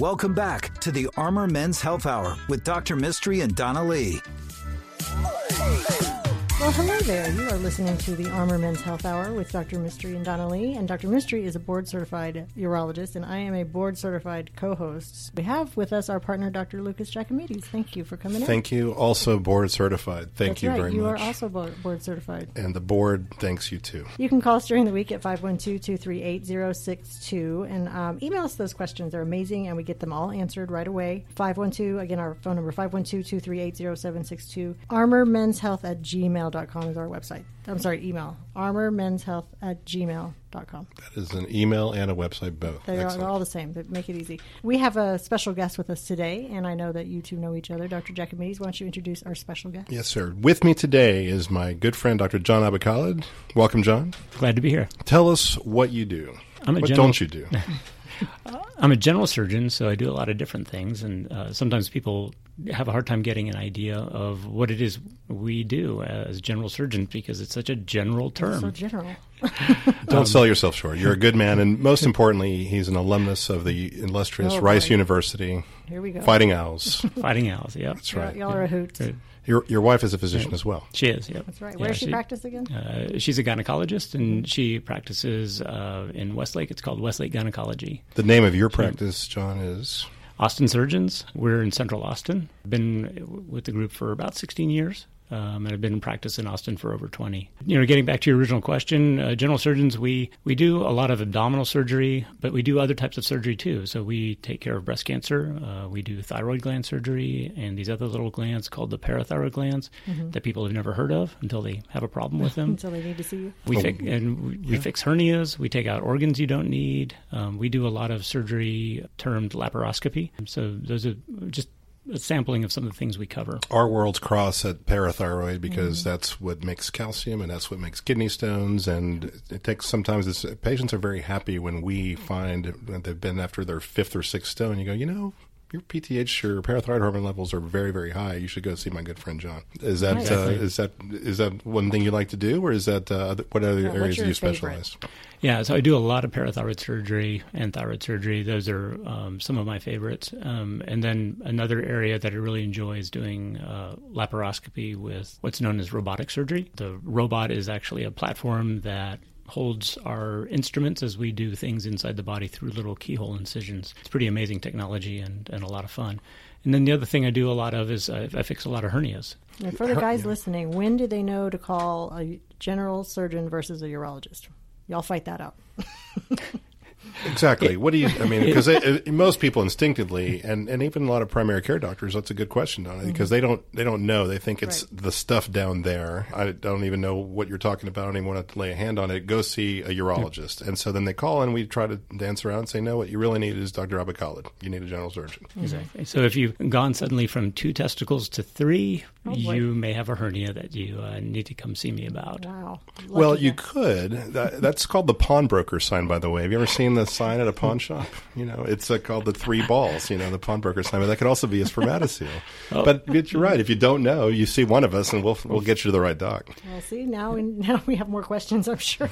Welcome back to the Armor Men's Health Hour with Dr. Mistry and Donna Lee. Well, hello there. You are listening to the Armor Men's Health Hour with Dr. Mistry and Donna Lee. And Dr. Mistry is a board certified urologist, and I am a board certified co host. We have with us our partner, Dr. Lucas Jacomides. Thank you for coming in. Thank you. Also board certified. Thank That's you right. very you much. You are also board certified. and the board thanks you too. You can call us during the week at 512-238-062 and um, email us those questions. They're amazing, and we get them all answered right away. 512, again, our phone number, 512-238-0762. Armormenshealth at gmail.com is our website. I'm sorry, email. Armormenshealth at gmail.com. That is an email and a website both. They are Excellent. all the same. They make it easy. We have a special guest with us today, and I know that you two know each other. Dr. Jacomides, why don't you introduce our special guest? Yes, sir. With me today is my good friend, Dr. John Abikhaled. Welcome, John. Glad to be here. Tell us what you do. I'm a what general- don't you do? I'm a general surgeon, so I do a lot of different things, and uh, sometimes people have a hard time getting an idea of what it is we do as general surgeons because it's such a general term. So general. Don't sell yourself short. You're a good man, and most importantly, he's an alumnus of the illustrious Oh, Rice boy. University, Here we go. Fighting Owls. Fighting owls, yeah. That's Y'all- right. Y'all are a hoot. Right. Your your wife is a physician as well. She is, yeah. That's right. Yeah, Where does she, practice again? Uh, she's a gynecologist, and she practices uh, in Westlake. It's called Westlake Gynecology. The name of your practice, John, is Austin Surgeons. We're in Central Austin. Been with the group for about 16 years. Um, and I've been in practice in Austin for over 20. You know, getting back to your original question, uh, general surgeons, we, we do a lot of abdominal surgery, but we do other types of surgery too. So we take care of breast cancer, uh, we do thyroid gland surgery, and these other little glands called the parathyroid glands that people have never heard of until they have a problem with them. Until they need to see you. We Oh, fix, and we, we fix hernias. We take out organs you don't need. Um, we do a lot of surgery termed laparoscopy. So those are just a sampling of some of the things we cover. our worlds cross at parathyroid because mm-hmm. that's what makes calcium and that's what makes kidney stones and it takes sometimes it's, patients are very happy when we find that they've been after their fifth or sixth stone you go you know your PTH, your parathyroid hormone levels are very, very high. You should go see my good friend John. Is that Nice. uh, is that is that one thing you like to do, or is that uh, what other Yeah, areas do your you favorite? specialize? Yeah, so I do a lot of parathyroid surgery and thyroid surgery. Those are um, some of my favorites. Um, and then another area that I really enjoy is doing uh, laparoscopy with what's known as robotic surgery. The robot is actually a platform that holds our instruments as we do things inside the body through little keyhole incisions. It's pretty amazing technology and, and a lot of fun. And then the other thing I do a lot of is I, I fix a lot of hernias. And for the guys listening, when do they know to call a general surgeon versus a urologist? Y'all fight that out. Exactly. What do you? I mean, because most people instinctively, and, and even a lot of primary care doctors, that's a good question, Donna, because they don't they don't know. They think it's Right. the stuff down there. I don't even know what you're talking about. I don't even want to lay a hand on it. Go see a urologist, and so then they call, and we try to dance around and say, no, what you really need is Dr. Abikhaled. You need a general surgeon. Exactly. So if you've gone suddenly from two testicles to three, Oh, you may have a hernia that you uh, need to come see me about. Wow. Well, you guy. could. That, that's called the pawnbroker sign, by the way. Have you ever seen the sign at a pawn shop? You know, it's uh, called the three balls. You know, the pawnbroker sign. But that could also be a spermatocele. Oh. But, but you're right. If you don't know, you see one of us, and we'll we'll get you to the right doc. Well, see, now we, now we have more questions, I'm sure.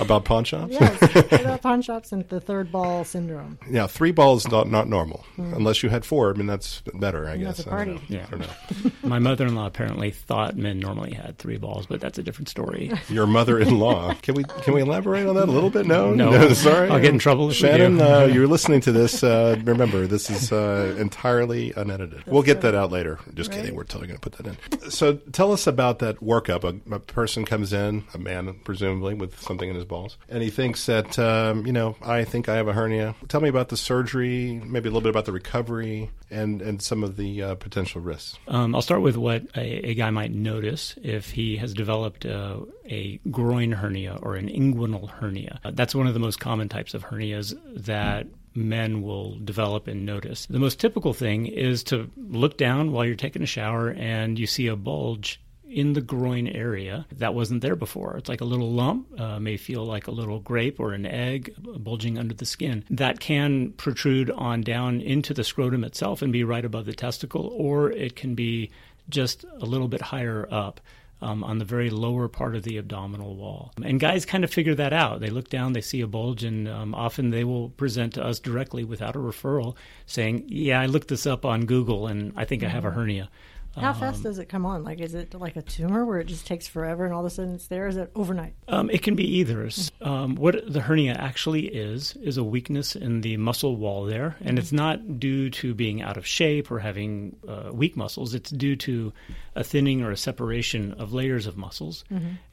About pawn shops? yes. About pawn shops and the third ball syndrome. Yeah, three balls not not normal. Unless you had four, I mean that's better, I And guess. that's a I don't party. know. Yeah. I don't know. My mother-in-law apparently thought men normally had three balls, but that's a different story. Your mother-in-law. Can we can we elaborate on that a little bit? No, No. sorry. I'll get in trouble if we Shannon, do. uh, you're listening to this. Uh, remember, this is uh, entirely unedited. we'll get that out later. Just kidding. We're totally going to put that in. So, tell us about that workup. A, a person comes in, a man presumably, with something in his balls, and he thinks that um, you know, I think I have a hernia. Tell me about the surgery. Maybe a little bit about the recovery and and some of the uh, potential risks. Um, I'll start with what a, a guy might notice if he has developed uh, a groin hernia or an inguinal hernia. Uh, that's one of the most common types of hernias that men will develop and notice. The most typical thing is to look down while you're taking a shower and you see a bulge in the groin area that wasn't there before. It's like a little lump, uh, may feel like a little grape or an egg bulging under the skin. That can protrude on down into the scrotum itself and be right above the testicle, or it can be just a little bit higher up. Um, on the very lower part of the abdominal wall. And guys kind of figure that out. They look down, they see a bulge, and um, often they will present to us directly without a referral saying, Yeah, I looked this up on Google and I think I have a hernia. How fast does it come on? Like, is it like a tumor where it just takes forever and all of a sudden it's there? Is it overnight? Um, it can be either. Um, what the hernia actually is is a weakness in the muscle wall there, and it's not due to being out of shape or having uh, weak muscles. It's due to a thinning or a separation of layers of muscles,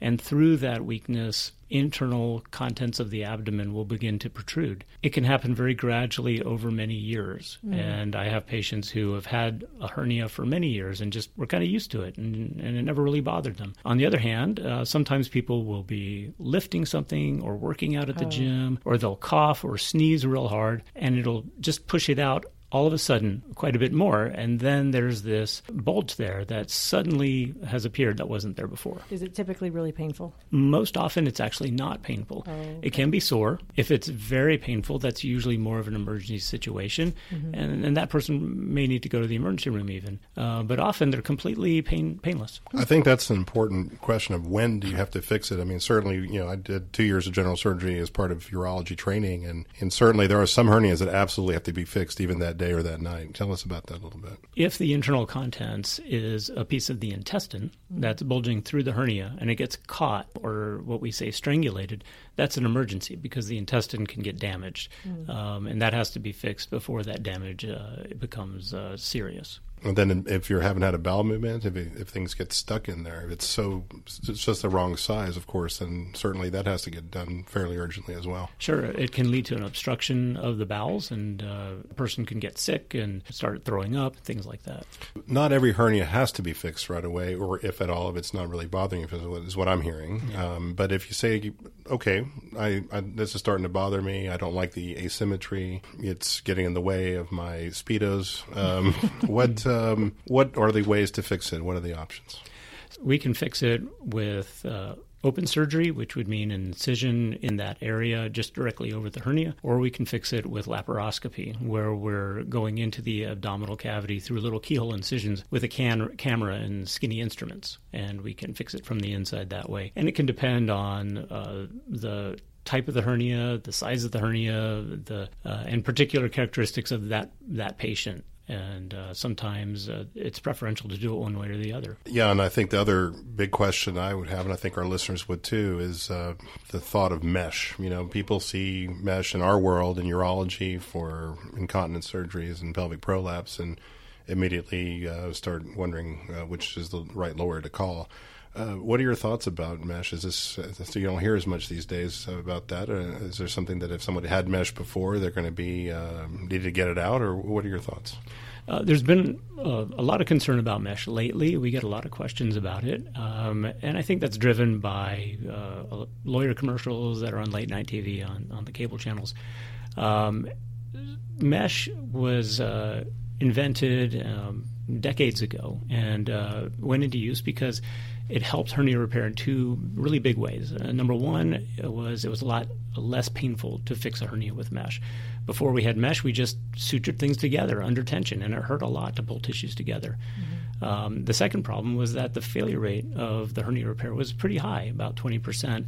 and through that weakness, internal contents of the abdomen will begin to protrude. It can happen very gradually over many years, and I have patients who have had a hernia for many years and just were kind of used to it, and, and it never really bothered them. On the other hand, uh, sometimes people will be lifting something or working out at the gym, or they'll cough or sneeze real hard, and it'll just push it out all of a sudden quite a bit more and then there's this bulge there that suddenly has appeared that wasn't there before. Is it typically really painful? most often it's actually not painful. It can be sore. If it's very painful that's usually more of an emergency situation. And, and that person may need to go to the emergency room even. Uh, but often they're completely pain, painless. I think that's an important question of when do you have to fix it. I mean, certainly, you know, I did two years of general surgery as part of urology training, and, and certainly there are some hernias that absolutely have to be fixed even that day or that night. Tell us about that a little bit. if the internal contents is a piece of the intestine that's bulging through the hernia and it gets caught or what we say strangulated, that's an emergency because the intestine can get damaged. Um, and that has to be fixed before that damage uh, becomes uh, serious. And then if you haven't had a bowel movement, if, it, if things get stuck in there, if it's so it's just the wrong size, of course, then certainly that has to get done fairly urgently as well. Sure, it can lead to an obstruction of the bowels, and uh, a person can get sick and start throwing up, things like that. Not every hernia has to be fixed right away, or if at all, if it's not really bothering you, is what- I'm hearing. Um, but if you say, okay, I, I, this is starting to bother me, I don't like the asymmetry, it's getting in the way of my speedos. Um, what um, what are the ways to fix it? What are the options? We can fix it with uh, open surgery, which would mean an incision in that area just directly over the hernia, or we can fix it with laparoscopy, where we're going into the abdominal cavity through little keyhole incisions with a can- camera and skinny instruments, and we can fix it from the inside that way. And it can depend on uh, the type of the hernia, the size of the hernia, the uh, and particular characteristics of that that patient. And uh, sometimes uh, it's preferential to do it one way or the other. Yeah, and I think the other big question I would have, and I think our listeners would too, is uh, the thought of mesh. You know, people see mesh in our world in urology for incontinence surgeries and pelvic prolapse, and immediately uh, start wondering uh, which is the right lawyer to call. Uh, what are your thoughts about mesh? Is this uh, so you don't hear as much these days about that? Or is there something that if somebody had mesh before, they're going to be uh, needed to get it out, or what are your thoughts? Uh, there's been uh, a lot of concern about mesh lately. We get a lot of questions about it, um, and I think that's driven by uh, lawyer commercials that are on late night TV on, on the cable channels. Um, mesh was uh, invented um, decades ago and uh, went into use because it helped hernia repair in two really big ways. Uh, number one was it was a lot less painful to fix a hernia with mesh. Before we had mesh, we just sutured things together under tension, and it hurt a lot to pull tissues together. Um, the second problem was that the failure rate of the hernia repair was pretty high, about 20%.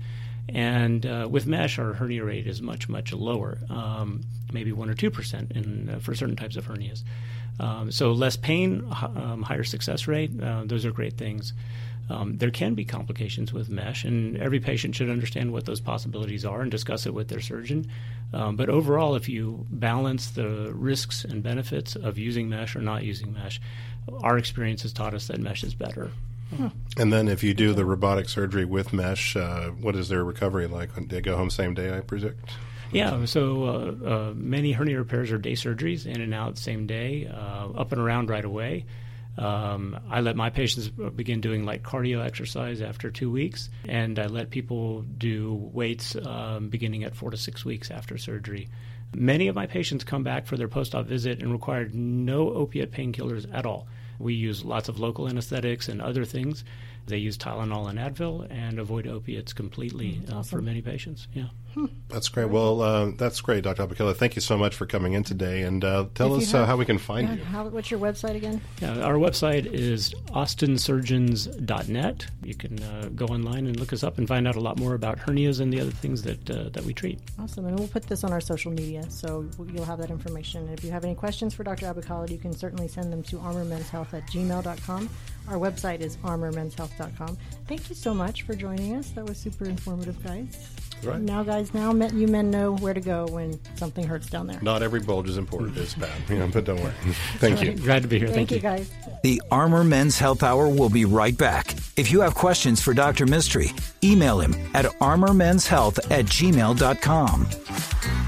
And uh, with mesh, our hernia rate is much, much lower, um, maybe 1 or 2% in, uh, for certain types of hernias. Um, so less pain, h- um, higher success rate, uh, those are great things. Um, there can be complications with mesh, and every patient should understand what those possibilities are and discuss it with their surgeon. Um, but overall, if you balance the risks and benefits of using mesh or not using mesh, our experience has taught us that mesh is better. And then if you do the robotic surgery with mesh, uh, what is their recovery like? They go home same day, I predict? Yeah, so uh, uh, many hernia repairs are day surgeries, in and out same day, uh, up and around right away. Um, I let my patients begin doing light cardio exercise after two weeks, and I let people do weights um, beginning at four to six weeks after surgery. Many of my patients come back for their post op visit and required no opiate painkillers at all. We use lots of local anesthetics and other things. They use Tylenol and Advil and avoid opiates completely uh, for many patients. Yeah. That's great. Well, uh, that's great, Dr. Abikhaled. Thank you so much for coming in today, and uh, tell If you us uh, how we can find Yeah, you. how, what's your website again? Yeah, our website is austinsurgeons.net. You can uh, go online and look us up and find out a lot more about hernias and the other things that uh, that we treat. Awesome. And we'll put this on our social media, so you'll have that information. And if you have any questions for Dr. Abikhaled, you can certainly send them to armormenshealth at gmail.com. Our website is armormenshealth.com. Thank you so much for joining us. That was super informative, guys. Right. Now, guys, now men, you men know where to go when something hurts down there. Not every bulge is important, is bad, you know, but don't worry. Thank you. Glad to be here. Thank, Thank, you, guys. The Armor Men's Health Hour will be right back. If you have questions for Dr. Mistry, email him at armormenshealth at gmail.com.